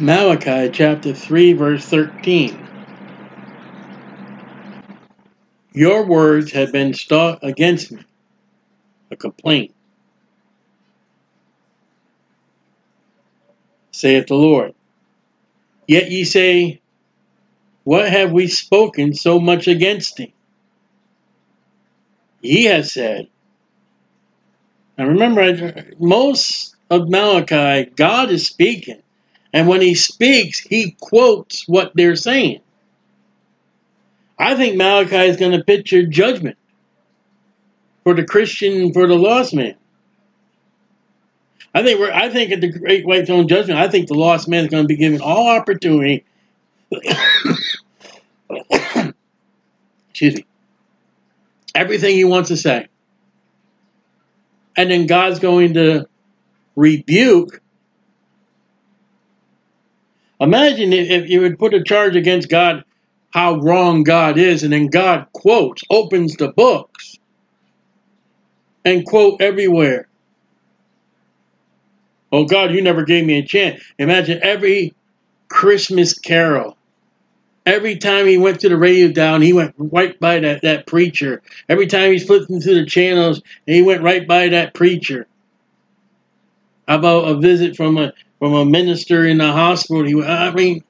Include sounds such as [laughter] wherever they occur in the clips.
Malachi chapter 3, verse 13. Your words have been stought against me, a complaint, saith the Lord. Yet ye say, What have we spoken so much against thee? He has said, and remember, most of Malachi, God is speaking. And when he speaks, he quotes what they're saying. I think Malachi is going to picture judgment for the Christian, for the lost man. I think we're. I think at the Great White Throne Judgment, I think the lost man is going to be given all opportunity. [coughs] excuse me. Everything he wants to say, and then God's going to rebuke Imagine if you would put a charge against God, how wrong God is, and then God quotes, opens the books, and quote everywhere. Oh God, you never gave me a chance. Imagine every Christmas carol. Every time he went to the radio dial, he went right by that, that preacher. Every time he's flipping through the channels, he went right by that preacher. How about a visit from a from a minister in the hospital. He, I mean,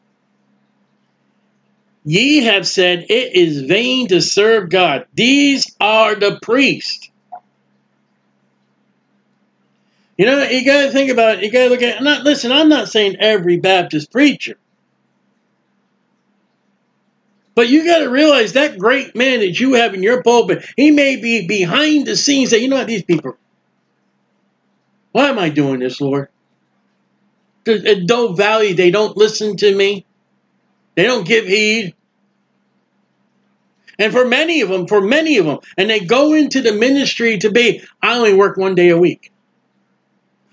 ye have said it is vain to serve God. These are the priests. You know, you got to think about it. You got to look at. Not listen. I'm not saying every Baptist preacher, but you got to realize that great man that you have in your pulpit, he may be behind the scenes. That you know what these people. Why am I doing this, Lord? At Doe Valley, they don't listen to me. They don't give heed. And for many of them, for many of them, and they go into the ministry to be, I only work one day a week.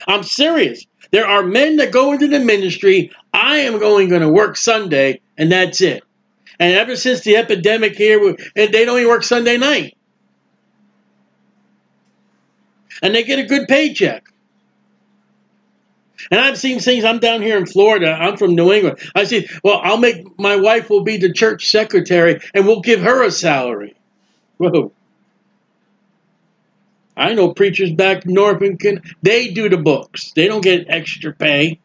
I'm serious. There are men that go into the ministry, I am going to work Sunday, and that's it. And ever since the epidemic here, they don't even work Sunday night. And they get a good paycheck. And I've seen things. I'm down here in Florida. I'm from New England. I see. Well, I'll make my wife will be the church secretary, and we'll give her a salary. Whoa. I know preachers back north and can they do the books. They don't get extra pay.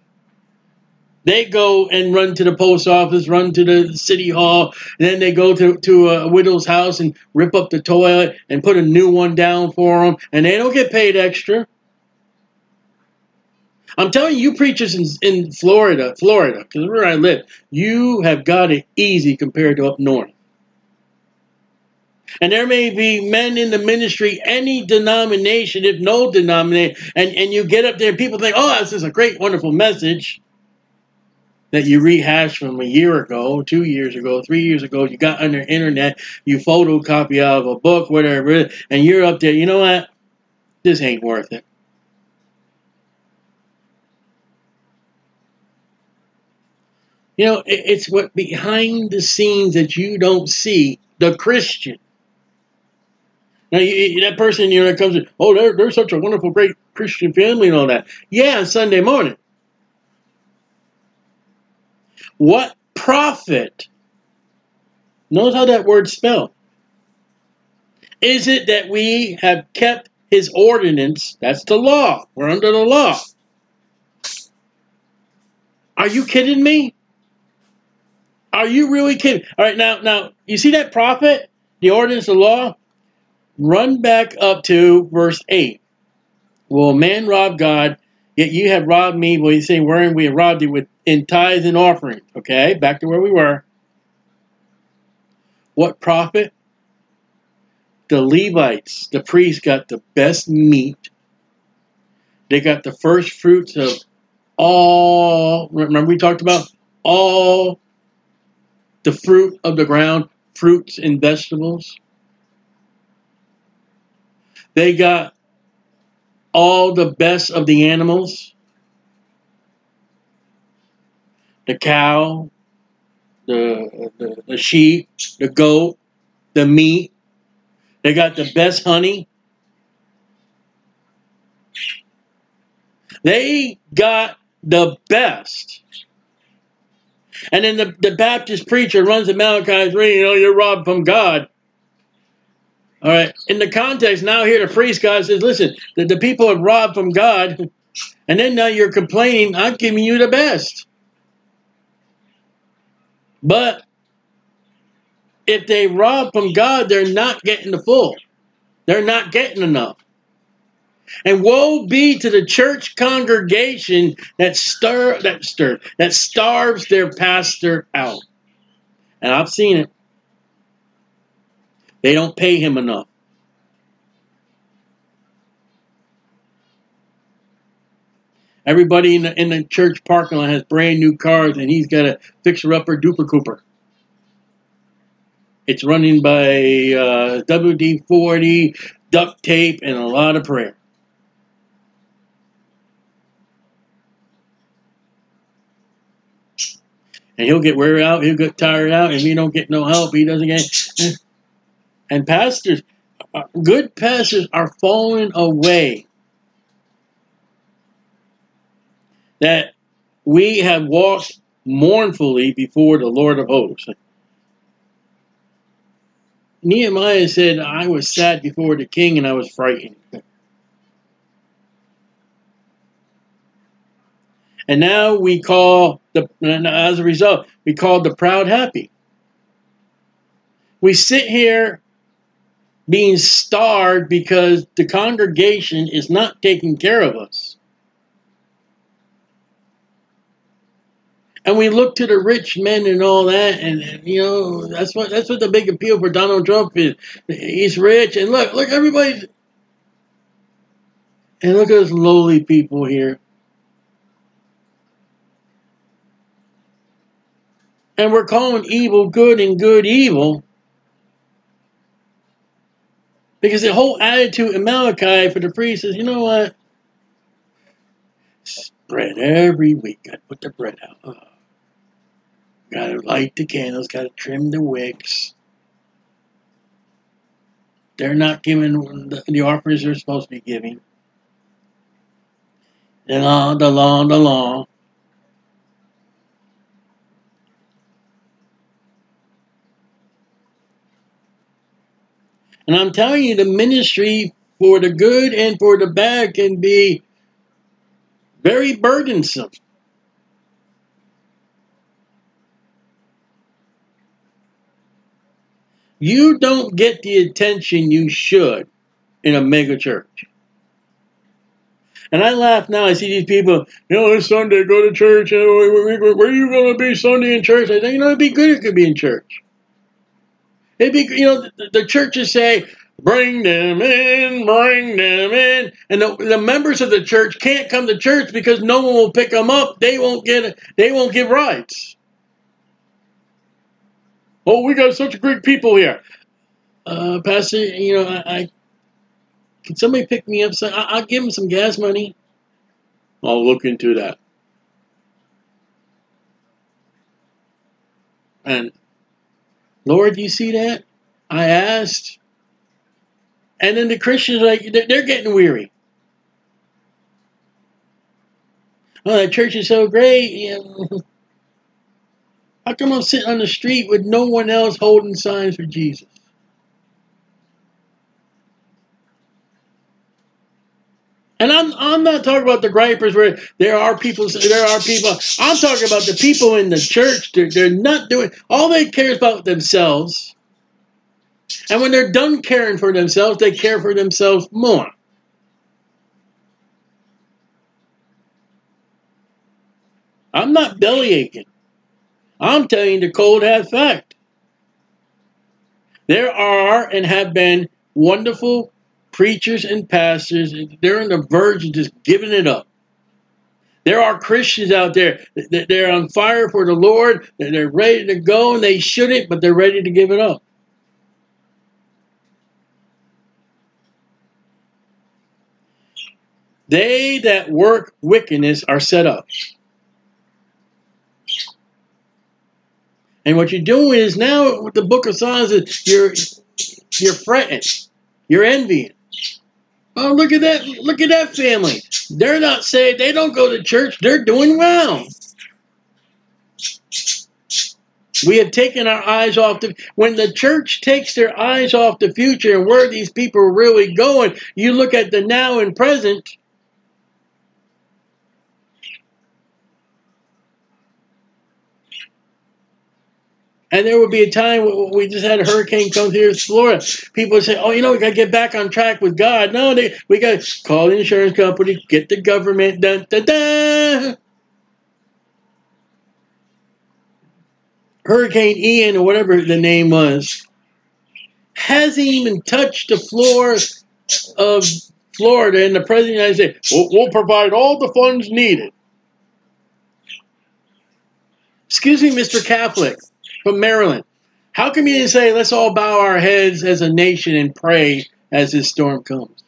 They go and run to the post office, run to the city hall, then they go to, to a widow's house and rip up the toilet and put a new one down for them, and they don't get paid extra. I'm telling you, preachers in, in Florida, Florida, because where I live, you have got it easy compared to up north. And there may be men in the ministry, any denomination, if no denomination, and, and you get up there and people think, oh, this is a great, wonderful message that you rehashed from a year ago, two years ago, three years ago. You got on the internet, you photocopy out of a book, whatever, and you're up there, you know what? This ain't worth it. You know, it's what behind the scenes that you don't see the Christian. Now, you, that person, you know, that comes in, oh, they're, they're such a wonderful, great Christian family and all that. Yeah, Sunday morning. What profit? Notice how that word's spelled. Is it that we have kept his ordinance? That's the law. We're under the law. Are you kidding me? Are you really kidding? All right, now, now you see that prophet, the ordinance of law. Run back up to verse eight. Will man rob God? Yet you have robbed me. Well, he's saying, wherein we have robbed you with in tithes and offerings. Okay, back to where we were. What profit? The Levites, the priests, got the best meat. They got the first fruits of all. Remember we talked about all the fruit of the ground, fruits and vegetables. They got all the best of the animals the cow, the, the, the sheep, the goat, the meat. They got the best honey. They got the best And then the, the Baptist preacher runs to Malachi's you know, you're robbed from God. All right. In the context, now here the priest God says, listen, the, the people have robbed from God, and then now you're complaining, I'm giving you the best. But if they rob from God, they're not getting the full. They're not getting enough. And woe be to the church congregation that stir that stir that starves their pastor out. And I've seen it. They don't pay him enough. Everybody in the in the church parking lot has brand new cars, and he's got a fixer upper duper cooper. It's running by uh, WD forty, duct tape, and a lot of prayer. And he'll get wear out, he'll get tired out, and he don't get no help, he doesn't get. And pastors, uh, good pastors are falling away. That we have walked mournfully before the Lord of hosts. Nehemiah said, I was sad before the king and I was frightened. And now we call the, as a result, we call the proud happy. We sit here being starved because the congregation is not taking care of us. And we look to the rich men and all that, and, and you know that's what that's what the big appeal for Donald Trump is. He's rich, and look, look, everybody, and look at us lowly people here. And we're calling evil good and good evil. Because the whole attitude in Malachi for the priest is, you know what? Bread every week. To put the bread out. Oh. Got to light the candles. Got to trim the wicks. They're not giving the, the offerings they're supposed to be giving. The law, the law, the law. And I'm telling you, the ministry for the good and for the bad can be very burdensome. You don't get the attention you should in a mega church. And I laugh now. I see these people, you know, this Sunday, go to church. where, are you going to be Sunday in church? I think, you know, it'd be good if it could be in church. It'd be, you know, the, the churches say, bring them in, bring them in. And the, the members of the church can't come to church because no one will pick them up. They won't get, they won't give rights. Oh, we got such great people here. Uh, Pastor, you know, I, I can somebody pick me up? So I, I'll give them some gas money. I'll look into that. And Lord, you see that? I asked. And then the Christians, like, they're getting weary. Oh, that church is so great. [laughs] How come I'm sitting on the street with no one else holding signs for Jesus? And I'm I'm not talking about the gripers where there are people there are people. I'm talking about the people in the church. They're, they're not doing all they care about themselves. And when they're done caring for themselves, they care for themselves more. I'm not belly aching. I'm telling you the cold hard fact. There are and have been wonderful preachers and pastors, they're on the verge of just giving it up. There are Christians out there that they're on fire for the Lord, they're ready to go, and they shouldn't, but they're ready to give it up. They that work wickedness are set up. And what you're doing is now with the book of Psalms you're you're fretting, you're envying. Oh, look at that! Look at that family. They're not saved. They don't go to church. They're doing well. We have taken our eyes off the. When the church takes their eyes off the future and where these people are really going, you look at the now and present. And there would be a time we just had a hurricane come here through Florida. People would say, "Oh, you know, we got to get back on track with God." No, they, we got to call the insurance company, get the government. Dun, dun, dun. Hurricane Ian or whatever the name was hasn't even touched the floor of Florida, and the president of the United States will we'll provide all the funds needed. Excuse me, Mr. Catholic from Maryland. How come you say, let's all bow our heads as a nation and pray as this storm comes?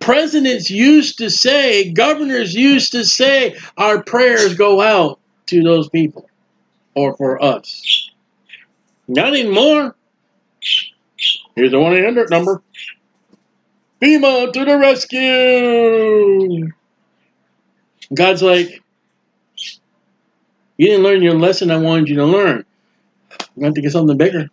Presidents used to say, governors used to say, our prayers go out to those people or for us. Not anymore. Here's the 1 800 number. FEMA to the rescue. God's like, you didn't learn your lesson I wanted you to learn. You have to get something bigger.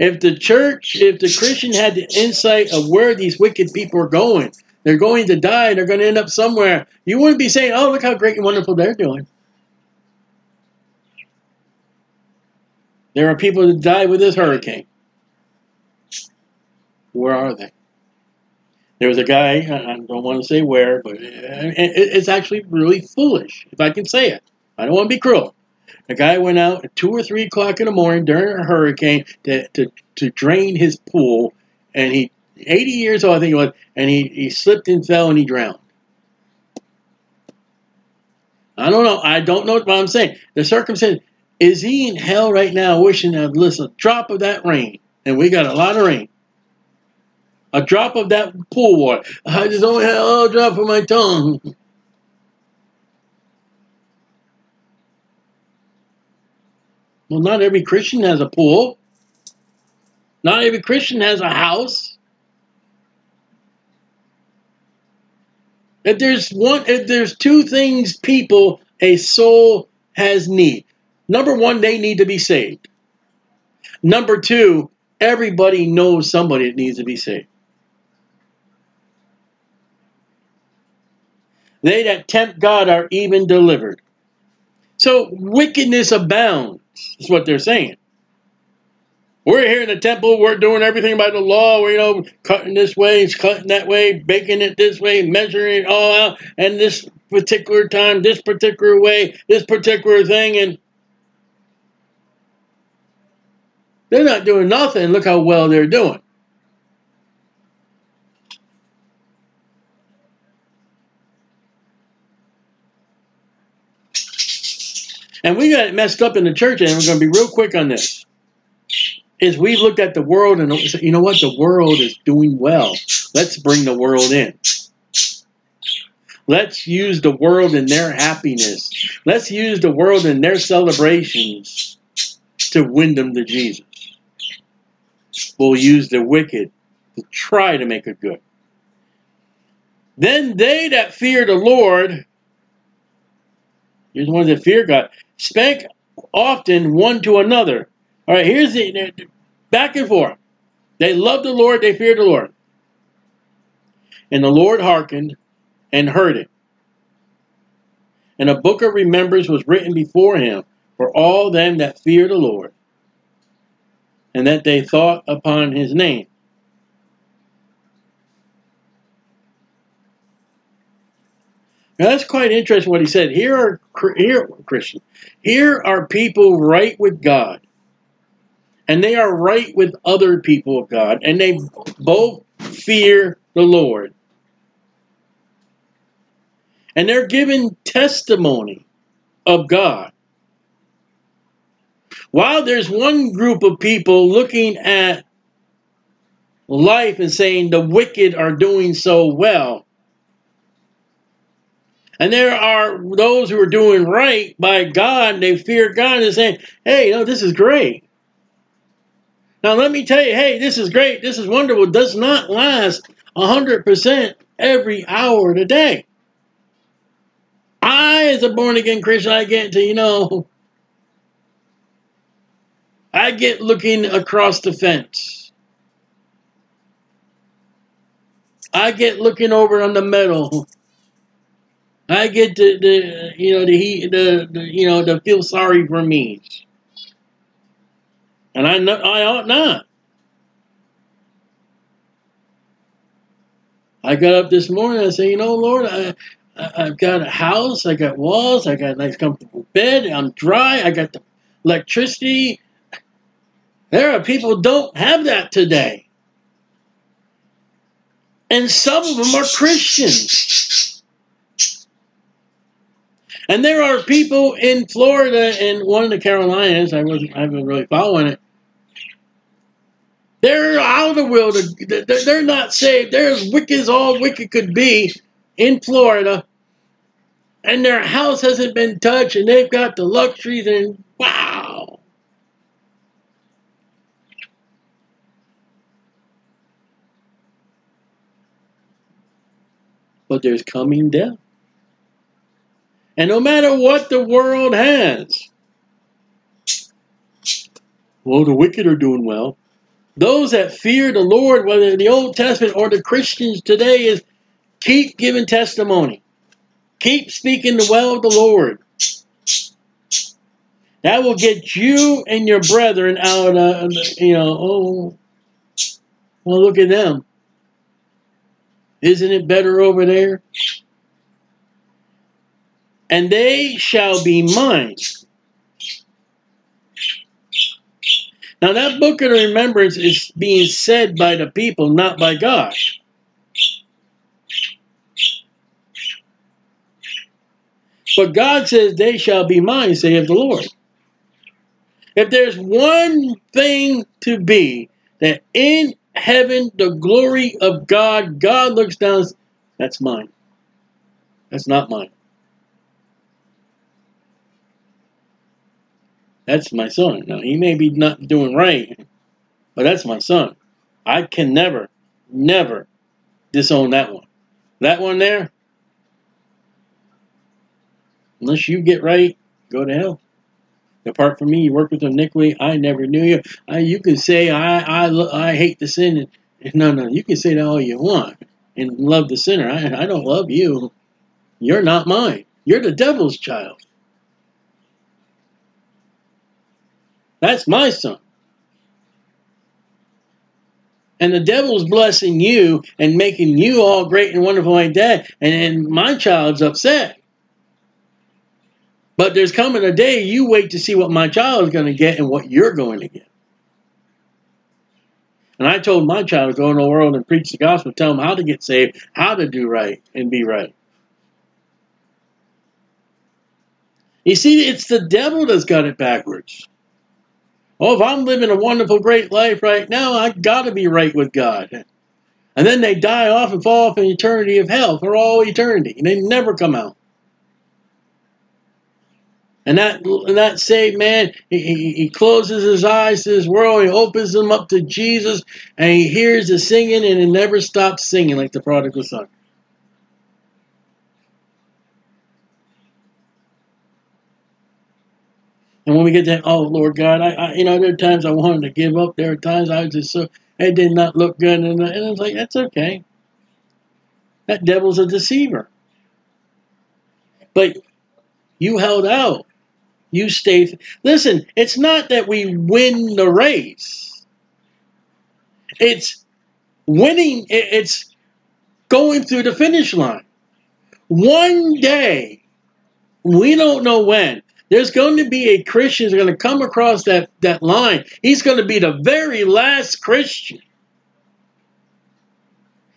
If the church, if the Christian had the insight of where these wicked people are going, they're going to die, they're going to end up somewhere, you wouldn't be saying, oh, look how great and wonderful they're doing. There are people that died with this hurricane. Where are they? There was a guy, I don't want to say where, but uh, it's actually really foolish, if I can say it. I don't want to be cruel. A guy went out at 2 or 3 o'clock in the morning during a hurricane to, to, to drain his pool, and he, 80 years old, I think it was, and he, he slipped and fell and he drowned. I don't know. I don't know what I'm saying. The circumstance is he in hell right now wishing that listen, a drop of that rain, and we got a lot of rain. A drop of that pool water. I just only had a little drop of my tongue. Well, not every Christian has a pool. Not every Christian has a house. If there's one, if there's two things people, a soul has need. Number one, they need to be saved. Number two, everybody knows somebody that needs to be saved. They that tempt God are even delivered. So wickedness abounds, is what they're saying. We're here in the temple, we're doing everything by the law, we're, you know, cutting this way, cutting that way, baking it this way, measuring it all out, and this particular time, this particular way, this particular thing, and they're not doing nothing. Look how well they're doing. And we got it messed up in the church, and we're going to be real quick on this. Is we looked at the world and you know what? The world is doing well. Let's bring the world in. Let's use the world in their happiness. Let's use the world in their celebrations to win them to Jesus. We'll use the wicked to try to make it good. Then they that fear the Lord, here's the ones that fear God, spake often one to another. All right, here's the back and forth. They loved the Lord, they feared the Lord. And the Lord hearkened and heard it. And a book of remembrance was written before him for all them that fear the Lord, and that they thought upon his name. Now that's quite interesting what he said. Here are here Christian. Here are people right with God. And they are right with other people of God, and they both fear the Lord. And they're giving testimony of God. While there's one group of people looking at life and saying the wicked are doing so well, and there are those who are doing right by God, and they fear God and saying, hey, know, this is great. Now, let me tell you, hey, this is great. This is wonderful. Does not last 100% every hour of the day. I, as a born again Christian, I get to, you know, I get looking across the fence. I get looking over on the metal. I get to the you know the he the, the you know to feel sorry for me, and I know I ought not. I got up this morning. I say, you know, Lord, I, I have got a house. I got walls. I got a nice comfortable bed. I'm dry. I got the electricity. There are people don't have that today. And some of them are Christians. And there are people in Florida and one of the Carolinas, I wasn't I haven't really following it. They're out of the world. They're not saved. They're as wicked as all wicked could be in Florida. And their house hasn't been touched and they've got the luxuries and wow. but there's coming death. And no matter what the world has, well, the wicked are doing well. Those that fear the Lord, whether in the Old Testament or the Christians today, is keep giving testimony. Keep speaking the well of the Lord. That will get you and your brethren out of, you know, oh, well, look at them. Isn't it better over there? And they shall be mine. Now, that book of remembrance is being said by the people, not by God. But God says, They shall be mine, saith the Lord. If there's one thing to be, that in heaven, the glory of God. God looks down, that's mine. That's not mine. That's my son. Now, he may be not doing right, but that's my son. I can never, never disown that one. That one there, unless you get right, go to hell. Apart from me, you work with iniquity. I never knew you. I, you can say I, I, I hate the sin. No, no, you can say that all you want and love the sinner. I, I don't love you. You're not mine. You're the devil's child. That's my son. And the devil's blessing you and making you all great and wonderful like that. And then my child's upset. But there's coming a day you wait to see what my child is going to get and what you're going to get. And I told my child to go in the world and preach the gospel, tell them how to get saved, how to do right and be right. You see, it's the devil that's got it backwards. Oh, if I'm living a wonderful, great life right now, I got to be right with God. And then they die off and fall off in eternity of hell for all eternity. And they never come out. And that that saved man, he, he closes his eyes to this world, he opens them up to Jesus, and he hears the singing, and he never stops singing like the prodigal son. And when we get that, oh Lord God, I, I, you know there are times I wanted to give up. There are times I was just so it did not look good, and, and I was like, that's okay. That devil's a deceiver. But you held out. You stayed. Listen, it's not that we win the race. It's winning. It's going through the finish line. One day, we don't know when. There's going to be a Christian who's going to come across that, that line. He's going to be the very last Christian.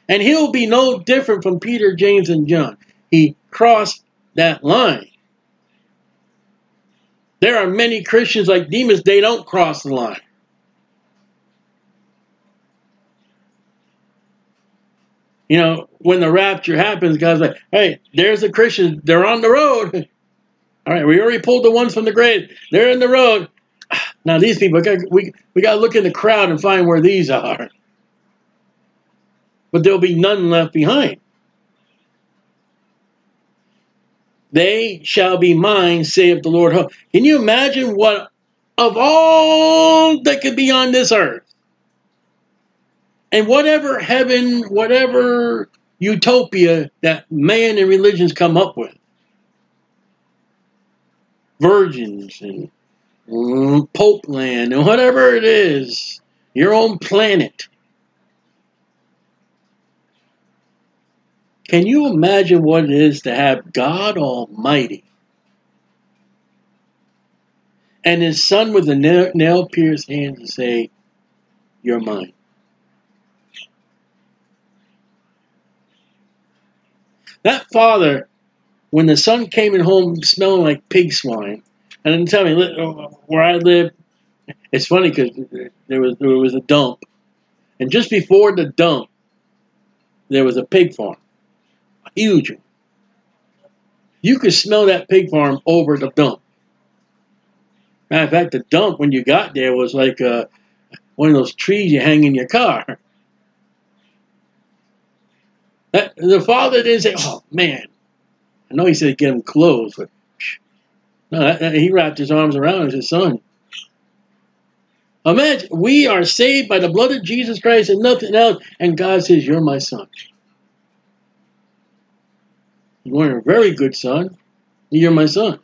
And he'll be no different from Peter, James, and John. He crossed that line. There are many Christians like Demas, they don't cross the line. You know, when the rapture happens, God's like, hey, there's the Christians. They're on the road. [laughs] All right, we already pulled the ones from the grave. They're in the road. [sighs] Now these people, we we got to look in the crowd and find where these are. But there'll be none left behind. They shall be mine, saith the Lord. Can you imagine what of all that could be on this earth? And whatever heaven, whatever utopia that man and religions come up with, virgins and Pope land and whatever it is, your own planet. Can you imagine what it is to have God Almighty and his son with the nail pierced hands and say, You're mine? That father, when the son came in home smelling like pig swine, and then tell me where I live, it's funny because there was there was a dump, and just before the dump, there was a pig farm huge. You could smell that pig farm over the dump. Matter of fact, the dump when you got there was like uh, one of those trees you hang in your car. [laughs] That, the father didn't say, "Oh man," I know he said get him clothes, but no, that, that, he wrapped his arms around his son. Imagine we are saved by the blood of Jesus Christ and nothing else, and God says, "You're my son." You are a very good son. You're my son.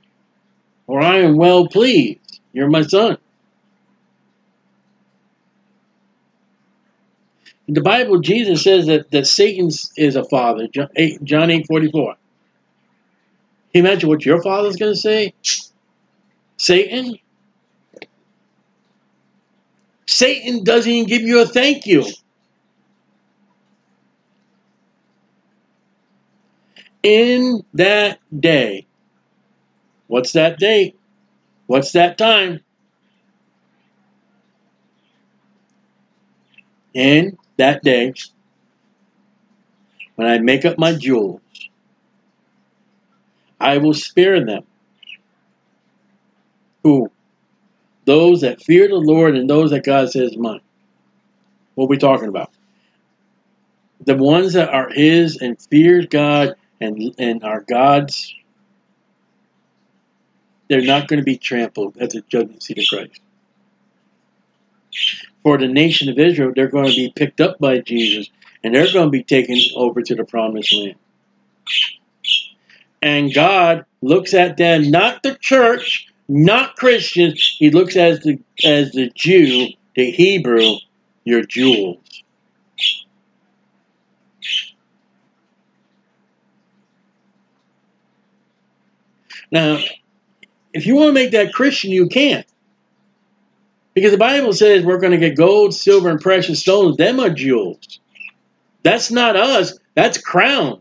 Or I am well pleased. You're my son. In the Bible, Jesus says that, that Satan is a father. John 8, John 8 44. Can you imagine what your father's going to say? Satan? Satan doesn't even give you a thank you. in that day. What's that date? What's that time? In that day, when I make up my jewels, I will spare them. Who? Those that fear the Lord and those that God says mine. What are we talking about? The ones that are His and fears God and and our gods, they're not going to be trampled at the judgment seat of Christ. For the nation of Israel, they're going to be picked up by Jesus, and they're going to be taken over to the promised land. And God looks at them, not the church, not Christians. He looks as the as the Jew, the Hebrew, your jewels. Now, if you want to make that Christian, you can't. Because the Bible says we're going to get gold, silver, and precious stones. Them are jewels. That's not us. That's crowns.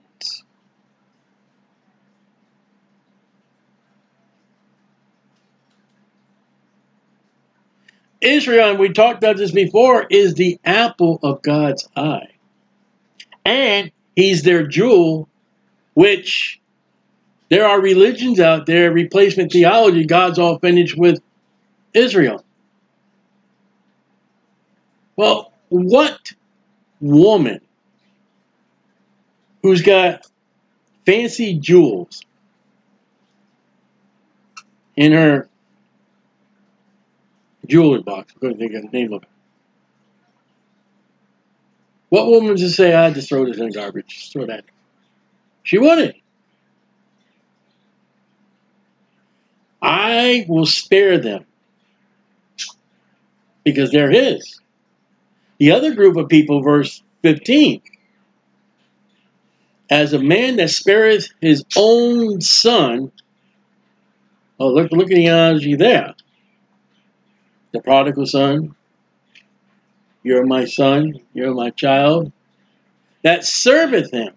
Israel, and we talked about this before, is the apple of God's eye. And he's their jewel, which there are religions out there, replacement theology, God's all finished with Israel. Well, what woman who's got fancy jewels in her jewelry box, going to think of the name of it. What woman would say, I just throw this in garbage? Just throw that. She wouldn't. I will spare them because they're his. The other group of people, verse 15, as a man that spareth his own son, oh, look, look at the analogy there. The prodigal son, you're my son, you're my child, that serveth him.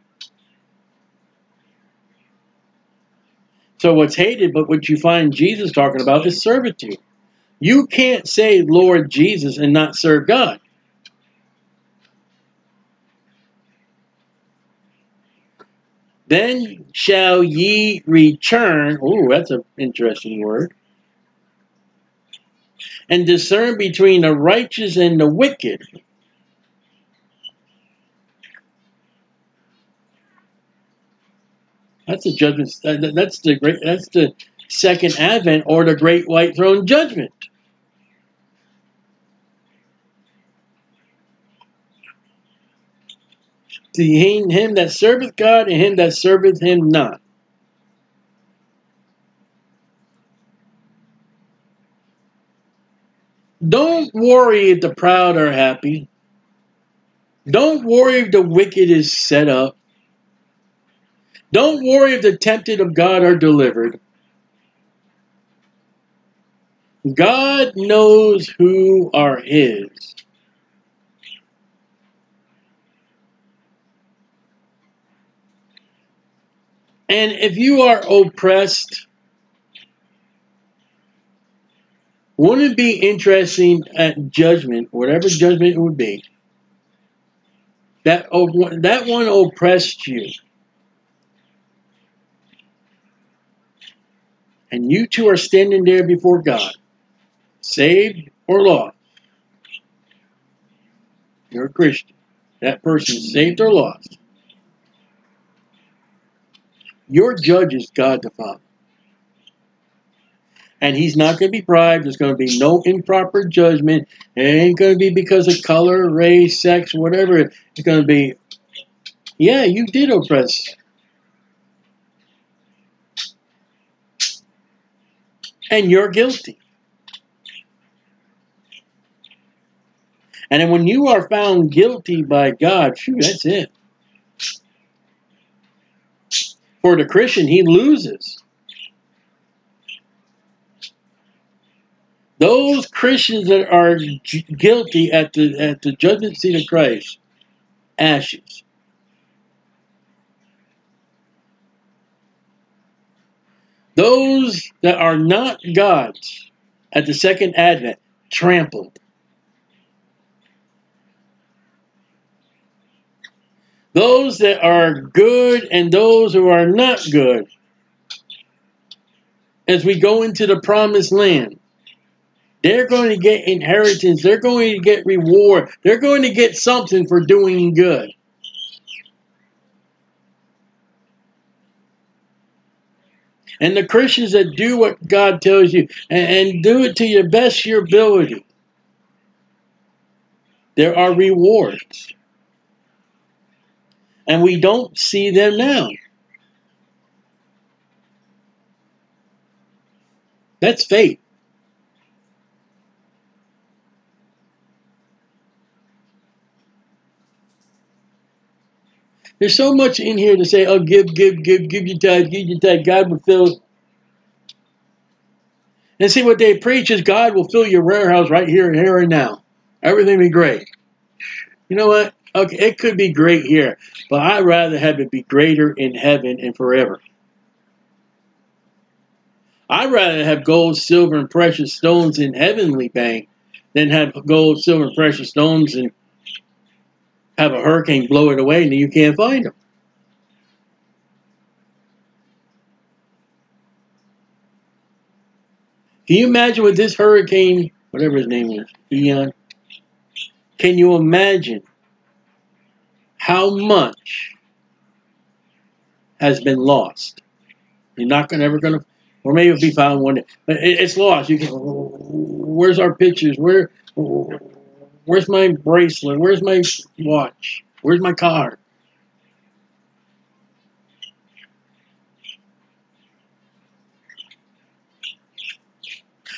So what's hated, but what you find Jesus talking about is servitude. You can't say Lord Jesus and not serve God. Then shall ye return. Oh, that's an interesting word. And discern between the righteous and the wicked. That's the judgment. That's the great. That's the second advent or the great white throne judgment. To him that serveth God and him that serveth him not. Don't worry if the proud are happy. Don't worry if the wicked is set up. Don't worry if the tempted of God are delivered. God knows who are his. And if you are oppressed, wouldn't it be interesting at judgment, whatever judgment it would be, that, oh, that one oppressed you? And you two are standing there before God, saved or lost. You're a Christian. That person saved or lost. Your judge is God the Father. And he's not going to be bribed. There's going to be no improper judgment. It ain't going to be because of color, race, sex, whatever. It's going to be, yeah, you did oppress. And you're guilty. And then when you are found guilty by God, phew, that's it. For the Christian, he loses. Those Christians that are guilty at the at the judgment seat of Christ, ashes. Those that are not God's at the second advent, trampled. those that are good and those who are not good as we go into the promised land. They're going to get inheritance. They're going to get reward. They're going to get something for doing good. And the Christians that do what God tells you and, and do it to your best your ability, there are rewards and we don't see them now. That's fate. There's so much in here to say, oh, give, give, give, give your tithe, give your tithe. God will fill. And see what they preach is God will fill your warehouse right here, and here and now. Everything be great. You know what? Okay, it could be great here, but I'd rather have it be greater in heaven and forever. I'd rather have gold, silver, and precious stones in heavenly bank than have gold, silver, and precious stones and have a hurricane blow it away and you can't find them. Can you imagine what this hurricane, whatever his name is, Ian? Can you imagine how much has been lost. You're not gonna, ever going to, or maybe it'll be found one day, but it, it's lost. You can, where's our pictures? Where, where's my bracelet? Where's my watch? Where's my car?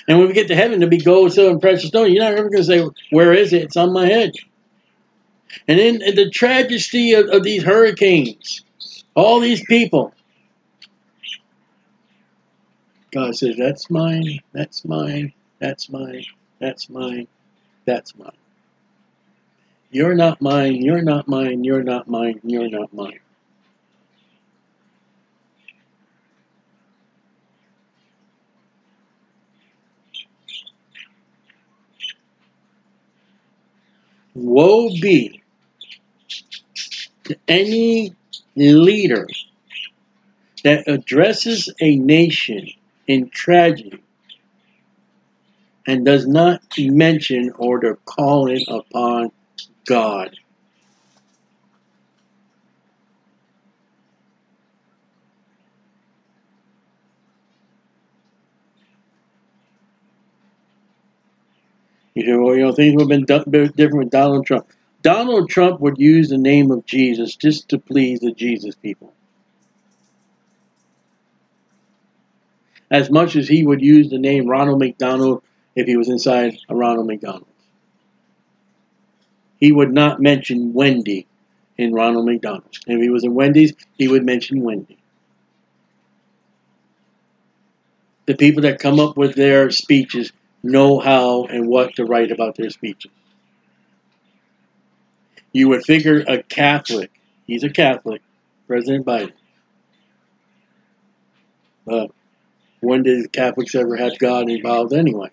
And when we get to heaven, to be gold, silver, and precious stone, you're not ever going to say, Where is it? It's on my head. And then the tragedy of, of these hurricanes, all these people. God says, That's mine, that's mine, that's mine, that's mine, that's mine. You're not mine, you're not mine, you're not mine, you're not mine. Woe be to any leader that addresses a nation in tragedy and does not mention or to call in upon God. You know, you know things would have been different with Donald Trump. Donald Trump would use the name of Jesus just to please the Jesus people. As much as he would use the name Ronald McDonald if he was inside a Ronald McDonald. He would not mention Wendy in Ronald McDonald's. If he was in Wendy's, he would mention Wendy. The people that come up with their speeches know how and what to write about their speeches. You would figure a Catholic, he's a Catholic, President Biden. But when did Catholics ever have God involved anyway?